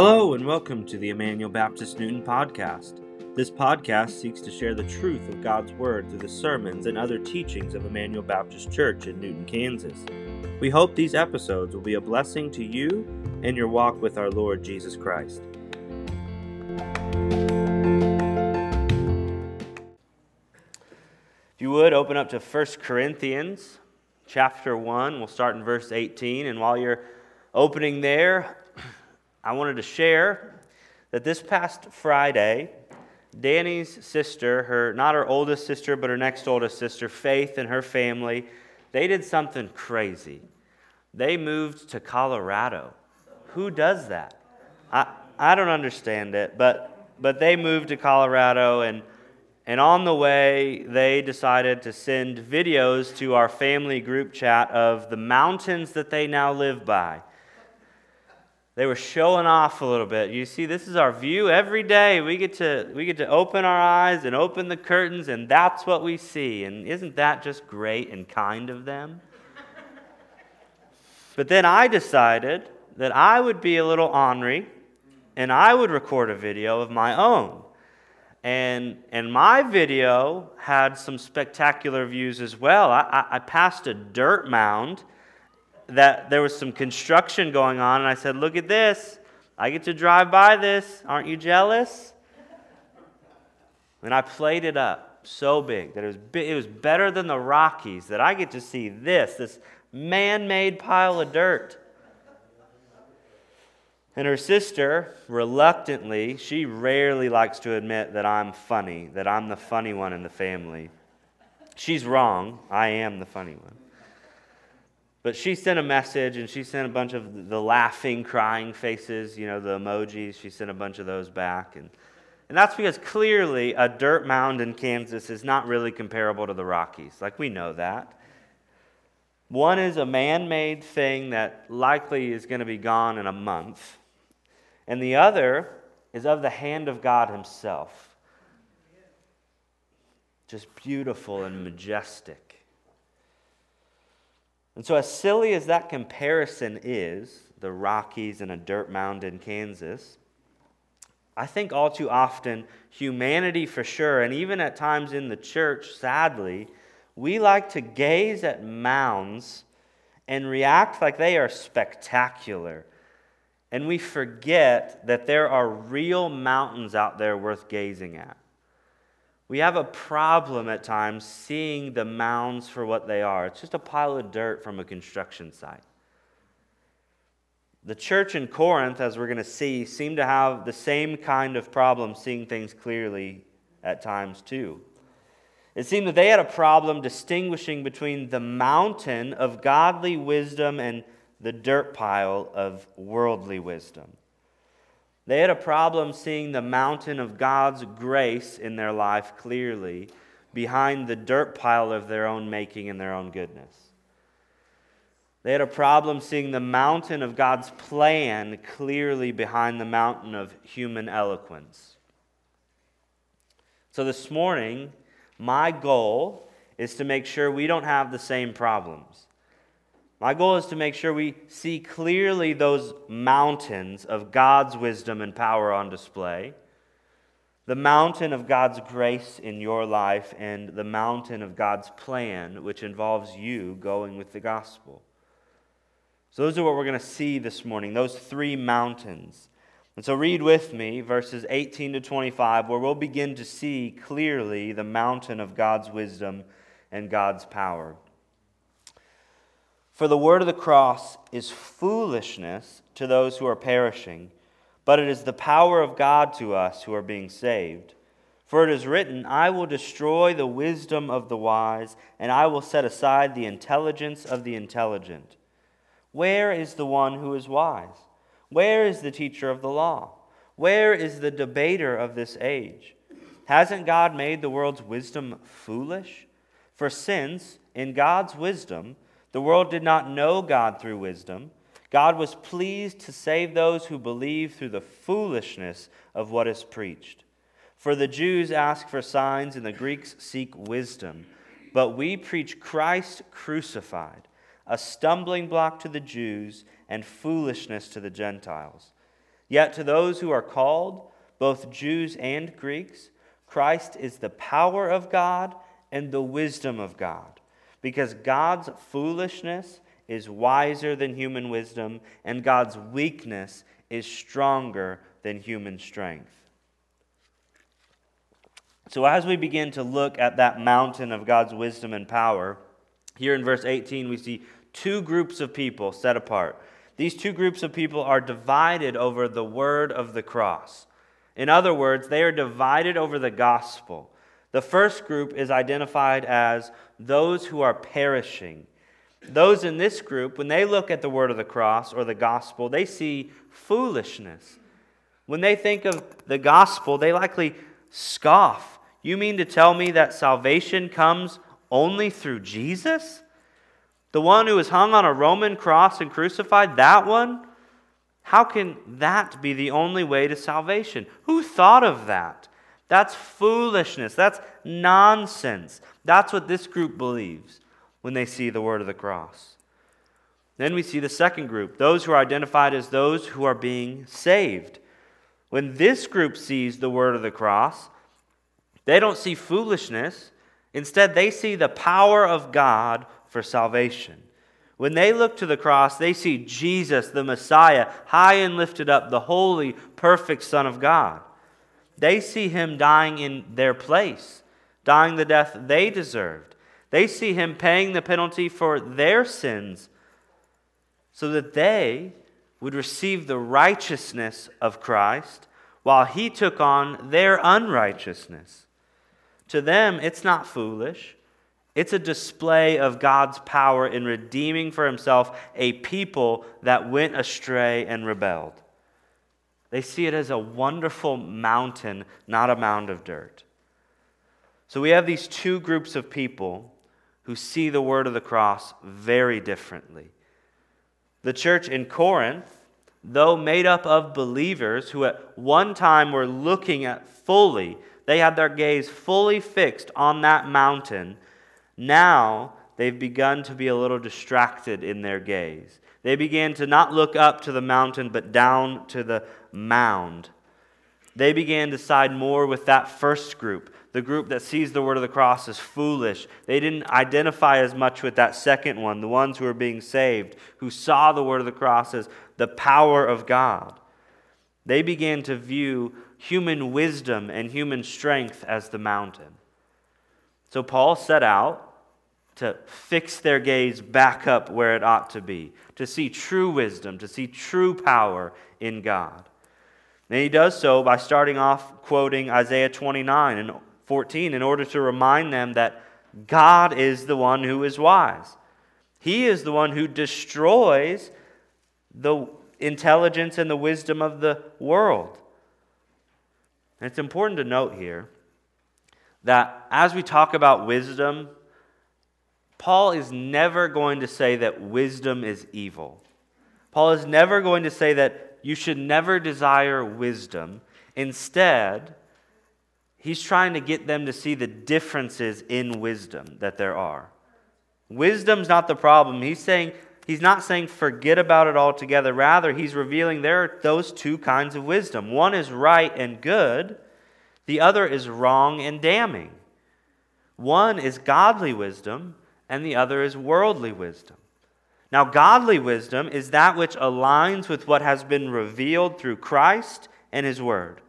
Hello, and welcome to the Immanuel Baptist Newton podcast. This podcast seeks to share the truth of God's Word through the sermons and other teachings of Immanuel Baptist Church in Newton, Kansas. We hope these episodes will be a blessing to you and your walk with our Lord Jesus Christ. If you would, open up to 1 Corinthians chapter 1. We'll start in verse 18. And while you're opening there, I wanted to share that this past Friday, Danny's sister, her not her oldest sister, but her next oldest sister, Faith, and her family, they did something crazy. They moved to Colorado. Who does that? I, I don't understand it, but, but they moved to Colorado, and, and on the way, they decided to send videos to our family group chat of the mountains that they now live by. They were showing off a little bit. You see, this is our view every day. We get to we get to open our eyes and open the curtains, and that's what we see. And isn't that just great and kind of them? but then I decided that I would be a little ornery, and I would record a video of my own. And, and my video had some spectacular views as well. I, I, I passed a dirt mound that there was some construction going on, and I said, Look at this. I get to drive by this. Aren't you jealous? And I played it up so big that it was, it was better than the Rockies, that I get to see this, this man made pile of dirt. And her sister, reluctantly, she rarely likes to admit that I'm funny, that I'm the funny one in the family. She's wrong. I am the funny one. But she sent a message and she sent a bunch of the laughing, crying faces, you know, the emojis. She sent a bunch of those back. And, and that's because clearly a dirt mound in Kansas is not really comparable to the Rockies. Like, we know that. One is a man made thing that likely is going to be gone in a month, and the other is of the hand of God Himself. Just beautiful and majestic. And so, as silly as that comparison is, the Rockies and a dirt mound in Kansas, I think all too often, humanity for sure, and even at times in the church, sadly, we like to gaze at mounds and react like they are spectacular. And we forget that there are real mountains out there worth gazing at. We have a problem at times seeing the mounds for what they are. It's just a pile of dirt from a construction site. The church in Corinth, as we're going to see, seemed to have the same kind of problem seeing things clearly at times too. It seemed that they had a problem distinguishing between the mountain of godly wisdom and the dirt pile of worldly wisdom. They had a problem seeing the mountain of God's grace in their life clearly behind the dirt pile of their own making and their own goodness. They had a problem seeing the mountain of God's plan clearly behind the mountain of human eloquence. So this morning, my goal is to make sure we don't have the same problems. My goal is to make sure we see clearly those mountains of God's wisdom and power on display the mountain of God's grace in your life, and the mountain of God's plan, which involves you going with the gospel. So, those are what we're going to see this morning, those three mountains. And so, read with me verses 18 to 25, where we'll begin to see clearly the mountain of God's wisdom and God's power. For the word of the cross is foolishness to those who are perishing, but it is the power of God to us who are being saved. For it is written, I will destroy the wisdom of the wise, and I will set aside the intelligence of the intelligent. Where is the one who is wise? Where is the teacher of the law? Where is the debater of this age? Hasn't God made the world's wisdom foolish? For since, in God's wisdom, the world did not know God through wisdom. God was pleased to save those who believe through the foolishness of what is preached. For the Jews ask for signs and the Greeks seek wisdom. But we preach Christ crucified, a stumbling block to the Jews and foolishness to the Gentiles. Yet to those who are called, both Jews and Greeks, Christ is the power of God and the wisdom of God, because God's foolishness is wiser than human wisdom, and God's weakness is stronger than human strength. So, as we begin to look at that mountain of God's wisdom and power, here in verse 18, we see two groups of people set apart. These two groups of people are divided over the word of the cross. In other words, they are divided over the gospel. The first group is identified as those who are perishing. Those in this group, when they look at the word of the cross or the gospel, they see foolishness. When they think of the gospel, they likely scoff you mean to tell me that salvation comes only through Jesus? The one who was hung on a Roman cross and crucified, that one? How can that be the only way to salvation? Who thought of that? That's foolishness. That's nonsense. That's what this group believes when they see the word of the cross. Then we see the second group, those who are identified as those who are being saved. When this group sees the word of the cross, they don't see foolishness. Instead, they see the power of God for salvation. When they look to the cross, they see Jesus, the Messiah, high and lifted up, the holy, perfect Son of God. They see him dying in their place, dying the death they deserved. They see him paying the penalty for their sins so that they would receive the righteousness of Christ while he took on their unrighteousness. To them, it's not foolish. It's a display of God's power in redeeming for himself a people that went astray and rebelled. They see it as a wonderful mountain, not a mound of dirt. So we have these two groups of people who see the word of the cross very differently. The church in Corinth, though made up of believers who at one time were looking at fully they had their gaze fully fixed on that mountain. Now they've begun to be a little distracted in their gaze. They began to not look up to the mountain, but down to the mound. They began to side more with that first group, the group that sees the word of the cross as foolish. They didn't identify as much with that second one, the ones who are being saved, who saw the word of the cross as the power of God. They began to view human wisdom and human strength as the mountain. So Paul set out to fix their gaze back up where it ought to be, to see true wisdom, to see true power in God. And he does so by starting off quoting Isaiah 29 and 14 in order to remind them that God is the one who is wise. He is the one who destroys the intelligence and the wisdom of the world. And it's important to note here that as we talk about wisdom, Paul is never going to say that wisdom is evil. Paul is never going to say that you should never desire wisdom. Instead, he's trying to get them to see the differences in wisdom that there are. Wisdom's not the problem. He's saying He's not saying forget about it altogether. Rather, he's revealing there are those two kinds of wisdom. One is right and good, the other is wrong and damning. One is godly wisdom, and the other is worldly wisdom. Now, godly wisdom is that which aligns with what has been revealed through Christ and His Word.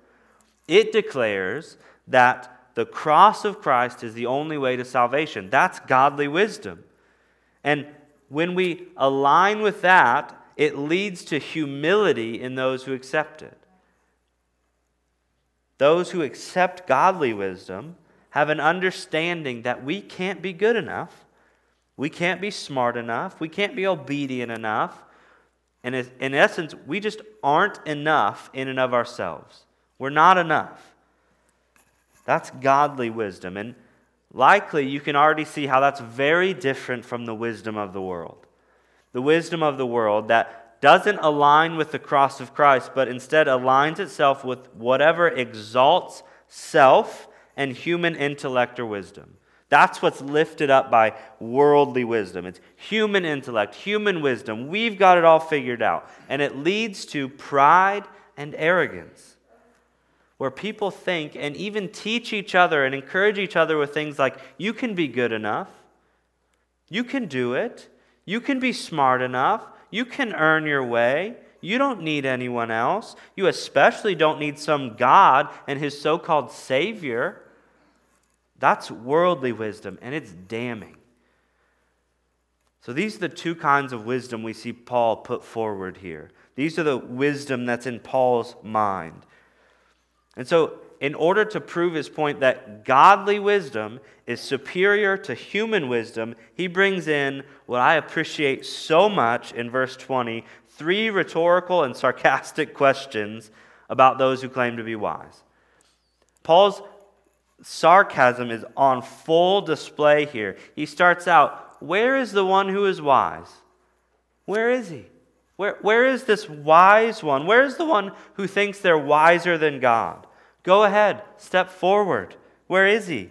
It declares that the cross of Christ is the only way to salvation. That's godly wisdom. And when we align with that, it leads to humility in those who accept it. Those who accept godly wisdom have an understanding that we can't be good enough, we can't be smart enough, we can't be obedient enough. And in essence, we just aren't enough in and of ourselves. We're not enough. That's godly wisdom. And likely you can already see how that's very different from the wisdom of the world. The wisdom of the world that doesn't align with the cross of Christ, but instead aligns itself with whatever exalts self and human intellect or wisdom. That's what's lifted up by worldly wisdom. It's human intellect, human wisdom. We've got it all figured out. And it leads to pride and arrogance, where people think and even teach each other and encourage each other with things like, you can be good enough, you can do it, you can be smart enough, you can earn your way. You don't need anyone else. You especially don't need some God and his so called Savior. That's worldly wisdom, and it's damning. So, these are the two kinds of wisdom we see Paul put forward here. These are the wisdom that's in Paul's mind. And so, in order to prove his point that godly wisdom is superior to human wisdom, he brings in what I appreciate so much in verse 20 three rhetorical and sarcastic questions about those who claim to be wise. Paul's sarcasm is on full display here. He starts out, Where is the one who is wise? Where is he? Where, where is this wise one? Where is the one who thinks they're wiser than God? Go ahead, step forward. Where is he?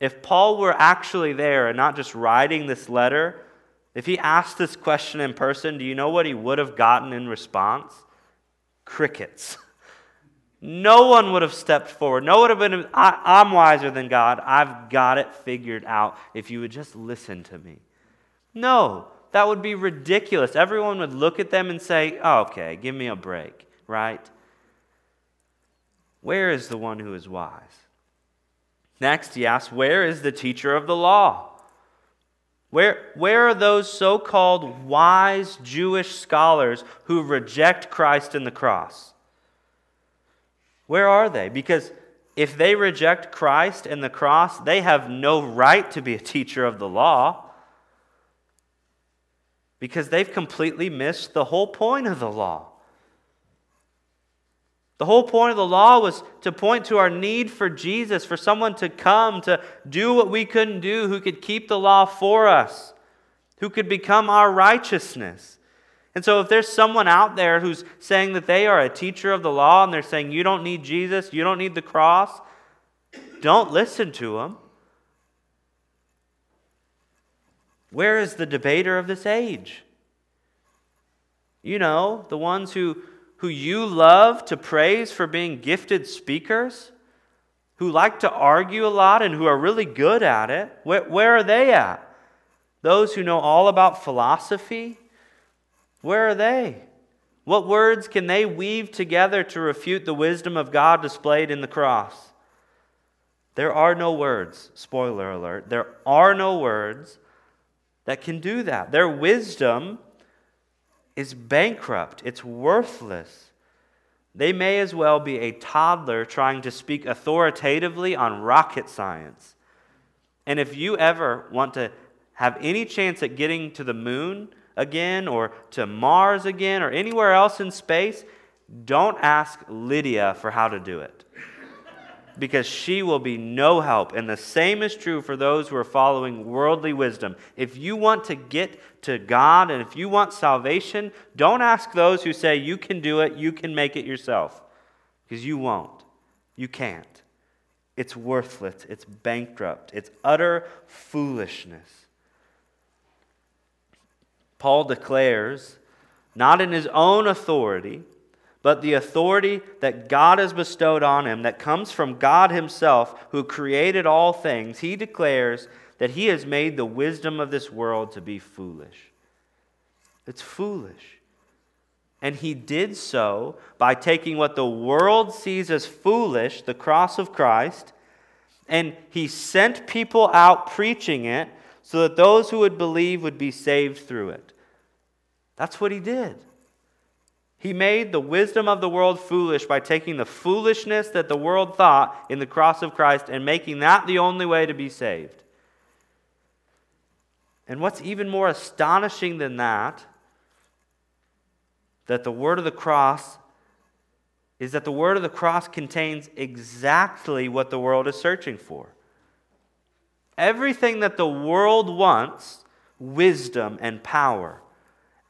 If Paul were actually there and not just writing this letter, if he asked this question in person, do you know what he would have gotten in response? Crickets. No one would have stepped forward. No one would have been, I, am wiser than God. I've got it figured out if you would just listen to me. No, that would be ridiculous. Everyone would look at them and say, oh, okay, give me a break, right? Where is the one who is wise? Next, he asks, Where is the teacher of the law? Where, where are those so called wise Jewish scholars who reject Christ and the cross? Where are they? Because if they reject Christ and the cross, they have no right to be a teacher of the law because they've completely missed the whole point of the law. The whole point of the law was to point to our need for Jesus, for someone to come to do what we couldn't do, who could keep the law for us, who could become our righteousness. And so, if there's someone out there who's saying that they are a teacher of the law and they're saying you don't need Jesus, you don't need the cross, don't listen to them. Where is the debater of this age? You know, the ones who, who you love to praise for being gifted speakers, who like to argue a lot and who are really good at it. Where, where are they at? Those who know all about philosophy where are they? What words can they weave together to refute the wisdom of God displayed in the cross? There are no words, spoiler alert, there are no words that can do that. Their wisdom is bankrupt, it's worthless. They may as well be a toddler trying to speak authoritatively on rocket science. And if you ever want to have any chance at getting to the moon, again or to Mars again or anywhere else in space, don't ask Lydia for how to do it. Because she will be no help. And the same is true for those who are following worldly wisdom. If you want to get to God and if you want salvation, don't ask those who say you can do it, you can make it yourself. Because you won't. You can't. It's worthless. It's bankrupt. It's utter foolishness. Paul declares, not in his own authority, but the authority that God has bestowed on him, that comes from God Himself, who created all things, he declares that he has made the wisdom of this world to be foolish. It's foolish. And he did so by taking what the world sees as foolish, the cross of Christ, and he sent people out preaching it so that those who would believe would be saved through it. That's what he did. He made the wisdom of the world foolish by taking the foolishness that the world thought in the cross of Christ and making that the only way to be saved. And what's even more astonishing than that, that the word of the cross is that the word of the cross contains exactly what the world is searching for. Everything that the world wants wisdom and power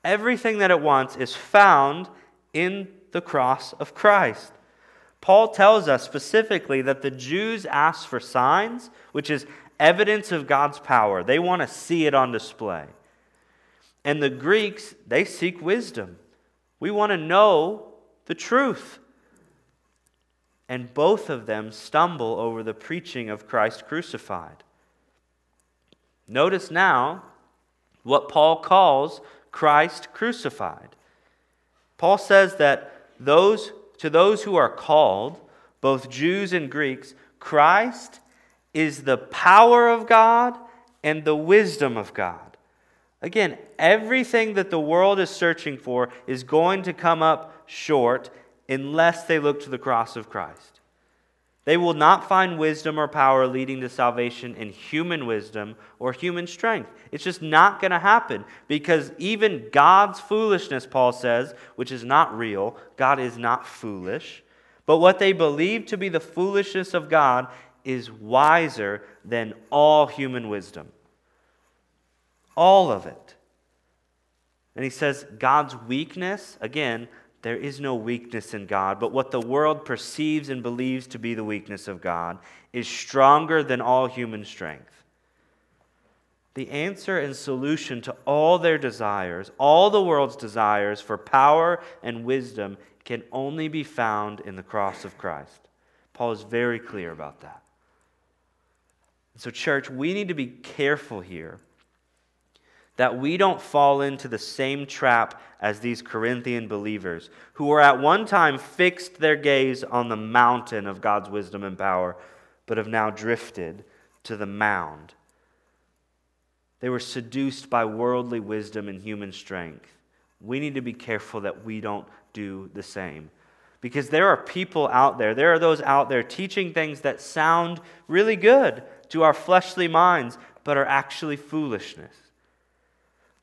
everything that it wants is found in the cross of Christ. Paul tells us specifically that the Jews ask for signs, which is evidence of God's power. They want to see it on display. And the Greeks, they seek wisdom. We want to know the truth. And both of them stumble over the preaching of Christ crucified. Notice now what Paul calls Christ crucified. Paul says that those to those who are called, both Jews and Greeks, Christ is the power of God and the wisdom of God. Again, everything that the world is searching for is going to come up short unless they look to the cross of Christ. They will not find wisdom or power leading to salvation in human wisdom or human strength. It's just not going to happen because even God's foolishness, Paul says, which is not real, God is not foolish, but what they believe to be the foolishness of God is wiser than all human wisdom. All of it. And he says God's weakness, again, there is no weakness in God, but what the world perceives and believes to be the weakness of God is stronger than all human strength. The answer and solution to all their desires, all the world's desires for power and wisdom, can only be found in the cross of Christ. Paul is very clear about that. So, church, we need to be careful here that we don't fall into the same trap as these Corinthian believers who were at one time fixed their gaze on the mountain of God's wisdom and power, but have now drifted to the mound. They were seduced by worldly wisdom and human strength. We need to be careful that we don't do the same. Because there are people out there, there are those out there teaching things that sound really good to our fleshly minds, but are actually foolishness.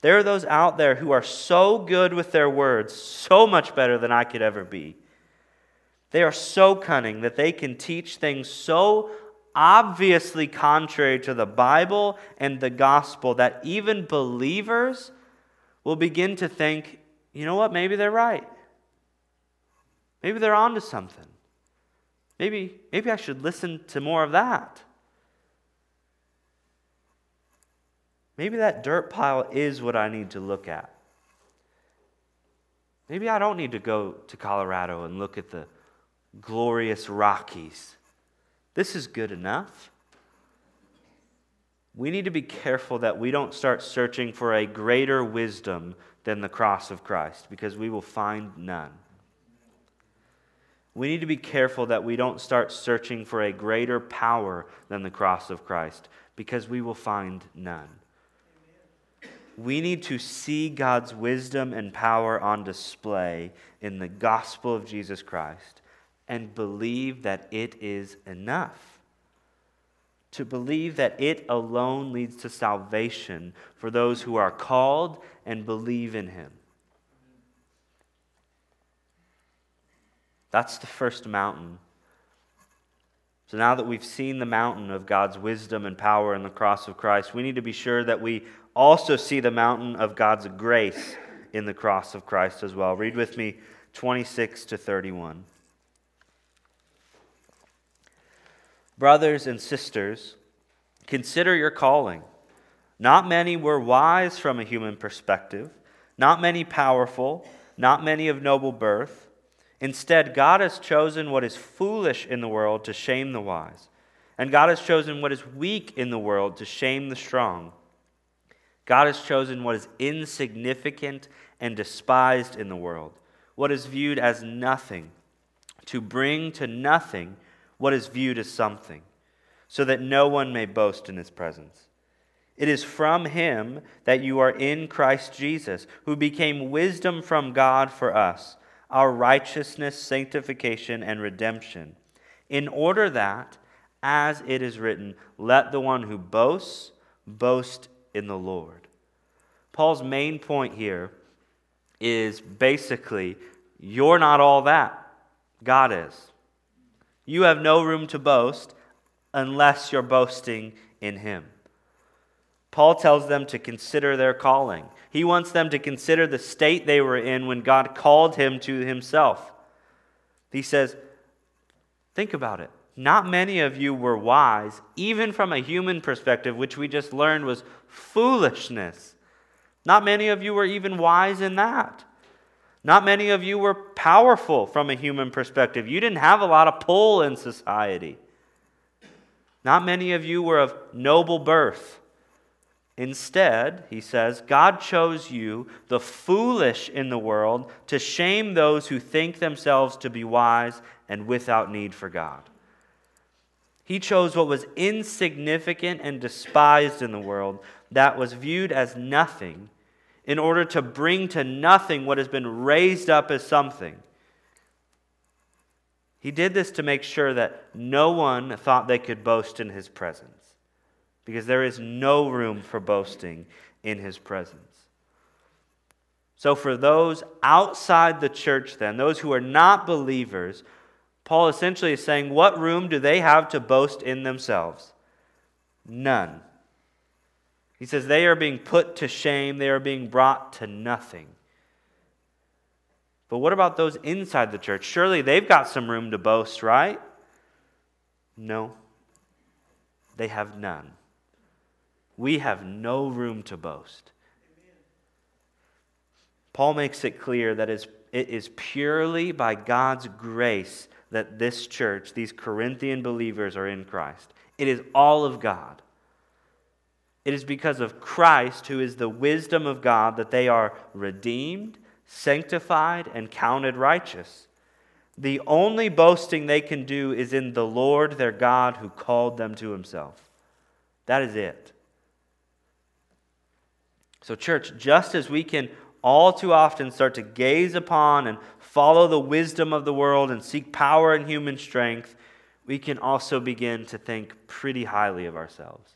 There are those out there who are so good with their words, so much better than I could ever be. They are so cunning that they can teach things so obviously contrary to the Bible and the gospel that even believers will begin to think, you know what, maybe they're right. Maybe they're onto something. Maybe, maybe I should listen to more of that. Maybe that dirt pile is what I need to look at. Maybe I don't need to go to Colorado and look at the glorious Rockies. This is good enough. We need to be careful that we don't start searching for a greater wisdom than the cross of Christ because we will find none. We need to be careful that we don't start searching for a greater power than the cross of Christ because we will find none we need to see God's wisdom and power on display in the gospel of Jesus Christ and believe that it is enough. To believe that it alone leads to salvation for those who are called and believe in Him. That's the first mountain. So now that we've seen the mountain of God's wisdom and power in the cross of Christ, we need to be sure that we also see the mountain of God's grace in the cross of Christ as well. Read with me 26 to 31. Brothers and sisters, consider your calling. Not many were wise from a human perspective, not many powerful, not many of noble birth. Instead, God has chosen what is foolish in the world to shame the wise, and God has chosen what is weak in the world to shame the strong. God has chosen what is insignificant and despised in the world, what is viewed as nothing, to bring to nothing what is viewed as something, so that no one may boast in his presence. It is from him that you are in Christ Jesus, who became wisdom from God for us, our righteousness, sanctification, and redemption, in order that, as it is written, let the one who boasts boast in the Lord. Paul's main point here is basically you're not all that, God is. You have no room to boast unless you're boasting in Him. Paul tells them to consider their calling. He wants them to consider the state they were in when God called him to himself. He says, Think about it. Not many of you were wise, even from a human perspective, which we just learned was foolishness. Not many of you were even wise in that. Not many of you were powerful from a human perspective. You didn't have a lot of pull in society. Not many of you were of noble birth. Instead, he says, God chose you, the foolish in the world, to shame those who think themselves to be wise and without need for God. He chose what was insignificant and despised in the world, that was viewed as nothing, in order to bring to nothing what has been raised up as something. He did this to make sure that no one thought they could boast in his presence, because there is no room for boasting in his presence. So, for those outside the church, then, those who are not believers, Paul essentially is saying, What room do they have to boast in themselves? None. He says they are being put to shame, they are being brought to nothing. But what about those inside the church? Surely they've got some room to boast, right? No. They have none. We have no room to boast. Paul makes it clear that it is purely by God's grace that this church, these Corinthian believers, are in Christ. It is all of God. It is because of Christ, who is the wisdom of God, that they are redeemed, sanctified, and counted righteous. The only boasting they can do is in the Lord their God who called them to himself. That is it. So, church, just as we can all too often start to gaze upon and follow the wisdom of the world and seek power and human strength, we can also begin to think pretty highly of ourselves.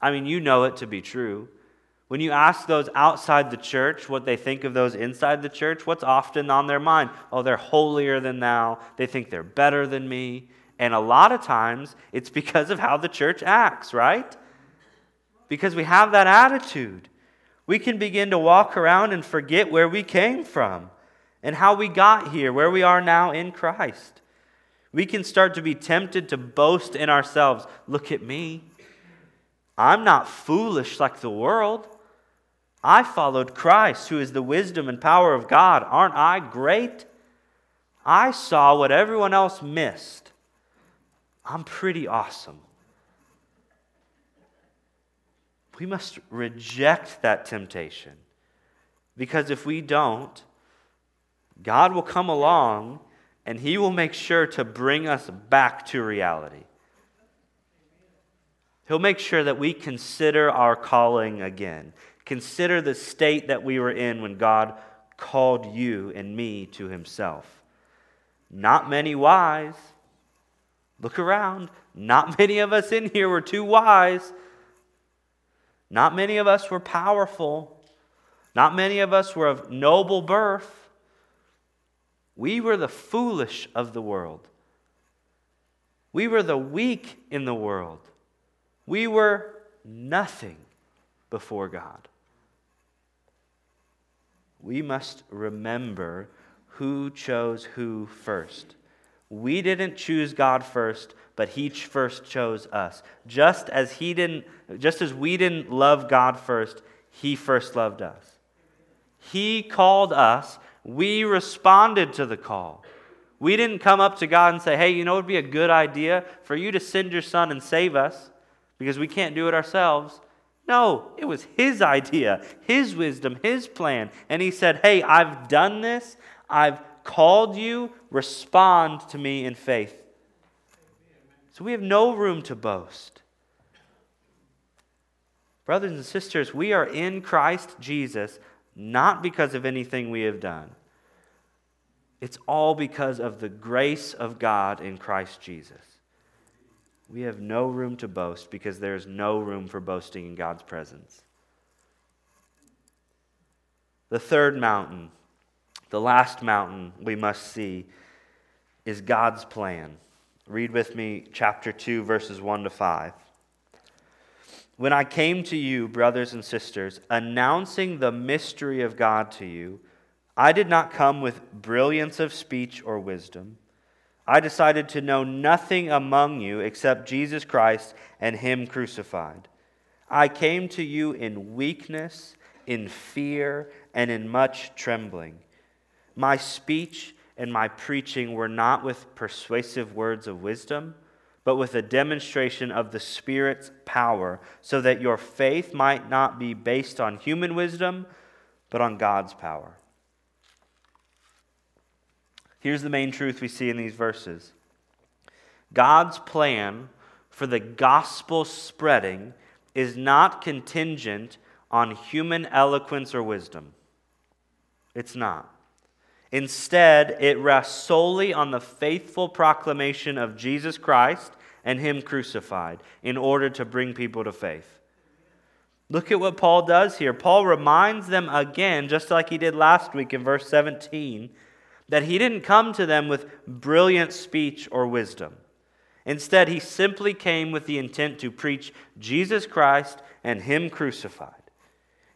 I mean, you know it to be true. When you ask those outside the church what they think of those inside the church, what's often on their mind? Oh, they're holier than thou. They think they're better than me. And a lot of times it's because of how the church acts, right? Because we have that attitude we can begin to walk around and forget where we came from and how we got here, where we are now in Christ. We can start to be tempted to boast in ourselves. Look at me. I'm not foolish like the world. I followed Christ, who is the wisdom and power of God. Aren't I great? I saw what everyone else missed. I'm pretty awesome. we must reject that temptation. Because if we don't, God will come along and He will make sure to bring us back to reality. He'll make sure that we consider our calling again. Consider the state that we were in when God called you and me to Himself. Not many wise. Look around. Not many of us in here were too wise not many of us were powerful. Not many of us were of noble birth. We were the foolish of the world. We were the weak in the world. We were nothing before God. We must remember who chose who first. We didn't choose God first, but he first chose us. Just as he didn't just as we didn't love God first, he first loved us. He called us, we responded to the call. We didn't come up to God and say, "Hey, you know it would be a good idea for you to send your son and save us because we can't do it ourselves." No, it was his idea, his wisdom, his plan. And he said, Hey, I've done this. I've called you. Respond to me in faith. So we have no room to boast. Brothers and sisters, we are in Christ Jesus not because of anything we have done. It's all because of the grace of God in Christ Jesus. We have no room to boast because there's no room for boasting in God's presence. The third mountain, the last mountain we must see, is God's plan. Read with me chapter 2, verses 1 to 5. When I came to you, brothers and sisters, announcing the mystery of God to you, I did not come with brilliance of speech or wisdom. I decided to know nothing among you except Jesus Christ and Him crucified. I came to you in weakness, in fear, and in much trembling. My speech and my preaching were not with persuasive words of wisdom, but with a demonstration of the Spirit's power, so that your faith might not be based on human wisdom, but on God's power. Here's the main truth we see in these verses God's plan for the gospel spreading is not contingent on human eloquence or wisdom. It's not. Instead, it rests solely on the faithful proclamation of Jesus Christ and Him crucified in order to bring people to faith. Look at what Paul does here. Paul reminds them again, just like he did last week in verse 17, that he didn't come to them with brilliant speech or wisdom. Instead, he simply came with the intent to preach Jesus Christ and Him crucified.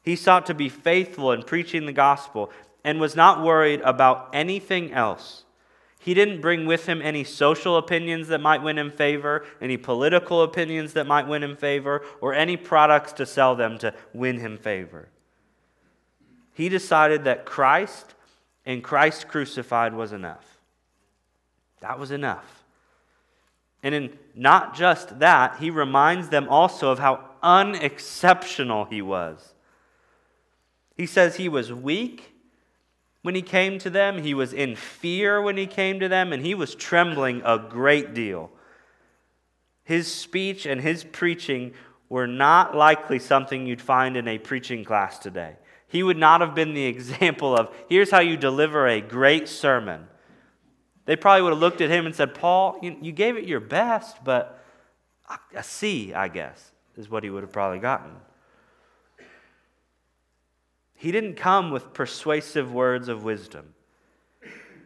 He sought to be faithful in preaching the gospel and was not worried about anything else. He didn't bring with him any social opinions that might win him favor, any political opinions that might win him favor, or any products to sell them to win him favor. He decided that Christ and Christ crucified was enough. That was enough. And in not just that, he reminds them also of how unexceptional he was. He says he was weak when he came to them, he was in fear when he came to them, and he was trembling a great deal. His speech and his preaching were not likely something you'd find in a preaching class today. He would not have been the example of, here's how you deliver a great sermon. They probably would have looked at him and said, Paul, you, gave it your best, but a C, I guess, is what he would have probably gotten. He didn't come with persuasive words of wisdom.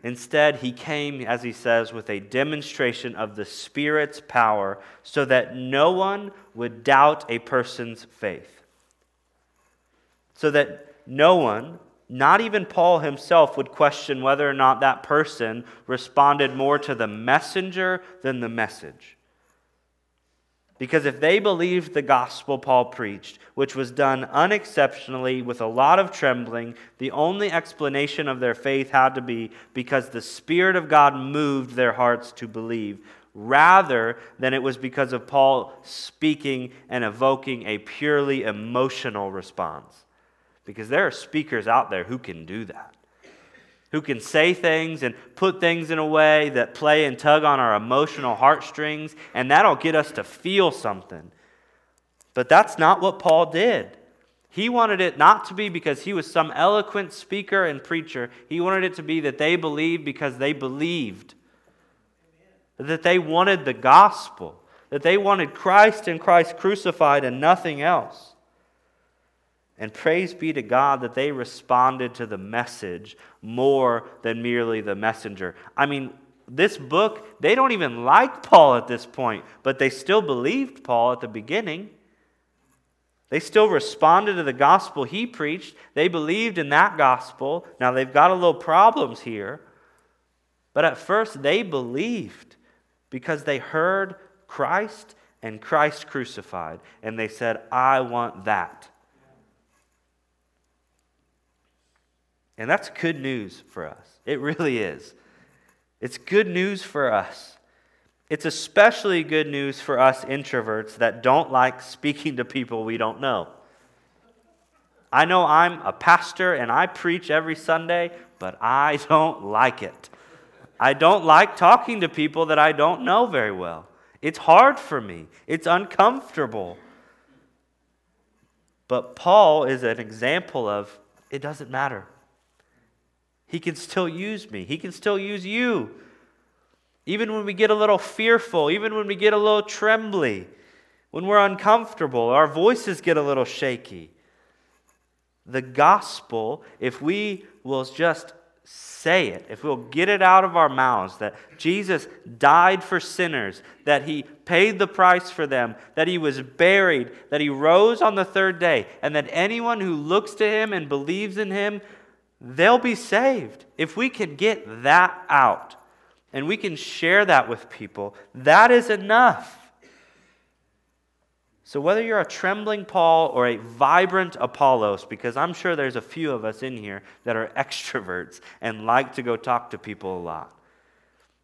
Instead, he came, as he says, with a demonstration of the Spirit's power so that no one would doubt a person's faith. So that no one, not even Paul himself, would question whether or not that person responded more to the messenger than the message. Because if they believed the gospel Paul preached, which was done unexceptionally with a lot of trembling, the only explanation of their faith had to be because the Spirit of God moved their hearts to believe, rather than it was because of Paul speaking and evoking a purely emotional response. Because there are speakers out there who can do that, who can say things and put things in a way that play and tug on our emotional heartstrings, and that'll get us to feel something. But that's not what Paul did. He wanted it not to be because he was some eloquent speaker and preacher. He wanted it to be that they believed because they believed. That they wanted the gospel. That they wanted Christ and Christ crucified and nothing else. And praise be to God that they responded to the message more than merely the messenger. I mean, this book, they don't even like Paul at this point, but they still believed Paul at the beginning. They still responded to the gospel he preached. They believed in that gospel. Now they've got a little problems here. But at first they believed because they heard Christ and Christ crucified. And they said, I want that. And that's good news for us. It really is. It's good news for us. It's especially good news for us introverts that don't like speaking to people we don't know. I know I'm a pastor and I preach every Sunday, but I don't like it. I don't like talking to people that I don't know very well. It's hard for me, it's uncomfortable. But Paul is an example of it doesn't matter. He can still use me. He can still use you. Even when we get a little fearful, even when we get a little trembly, when we're uncomfortable, our voices get a little shaky. The gospel, if we will just say it, if we'll get it out of our mouths that Jesus died for sinners, that he paid the price for them, that he was buried, that he rose on the third day, and that anyone who looks to him and believes in him they'll be saved. If we can get that out and we can share that with people, that is enough. So, whether you're a trembling Paul or a vibrant Apollos, because I'm sure there's a few of us in here that are extroverts and like to go talk to people a lot,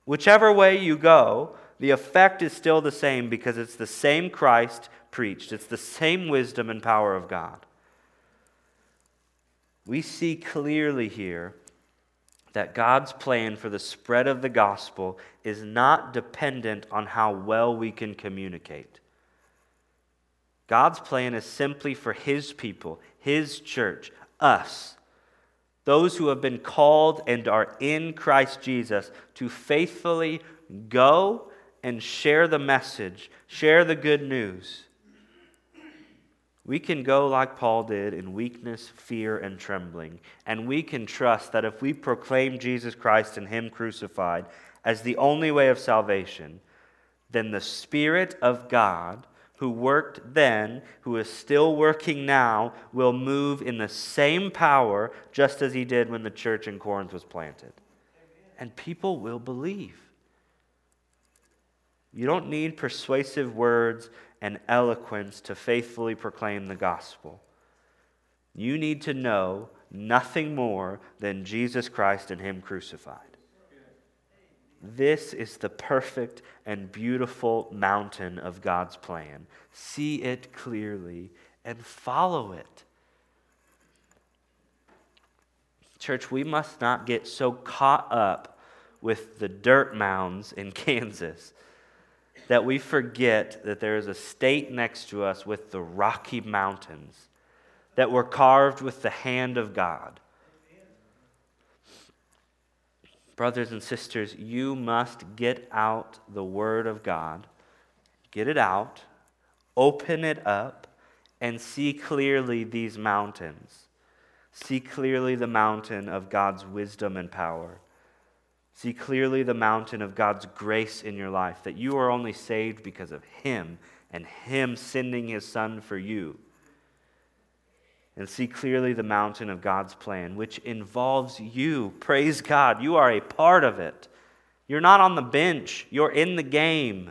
whichever way you go, the effect is still the same because it's the same Christ preached, it's the same wisdom and power of God. We see clearly here that God's plan for the spread of the gospel is not dependent on how well we can communicate. God's plan is simply for His people, His church, us, those who have been called and are in Christ Jesus, to faithfully go and share the message, share the good news. We can go like Paul did in weakness, fear, and trembling. And we can trust that if we proclaim Jesus Christ and Him crucified as the only way of salvation, then the Spirit of God who worked then, who is still working now, will move in the same power just as he did when the church in Corinth was planted. And people will believe. You don't need persuasive words and eloquence to faithfully proclaim the gospel. You need to know nothing more than Jesus Christ and Him crucified. This is the perfect and beautiful mountain of God's plan. See it clearly and follow it. Church, we must not get so caught up with the dirt mounds in Kansas that we forget that there is a state next to us with the Rocky Mountains that were carved with the hand of God. Brothers and sisters, you must get out the Word of God. Get it out, open it up, and see clearly these mountains. See clearly the mountain of God's wisdom and power. See clearly the mountain of God's grace in your life, that you are only saved because of Him and Him sending His Son for you and see clearly the mountain of God's plan, which involves you. Praise God. You are a part of it. You're not on the bench, you're in the game.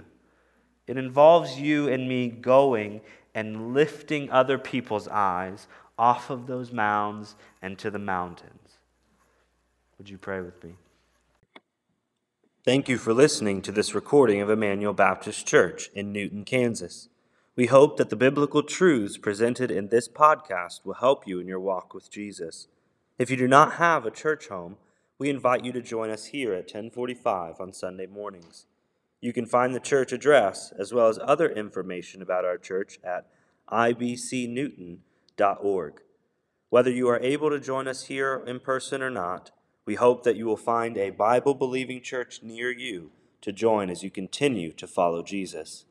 It involves you and me going and lifting other people's eyes off of those mounds and to the mountains. Would you pray with me? Thank you for listening to this recording of Immanuel Baptist Church in Newton, Kansas. We hope that the biblical truths presented in this podcast will help you in your walk with Jesus. If you do not have a church home, we invite you to join us here at 1045 on Sunday mornings. You can find the church address as well as other information about our church at ibcnewton.org. Whether you are able to join us here in person or not, we hope that you will find a Bible believing church near you to join as you continue to follow Jesus.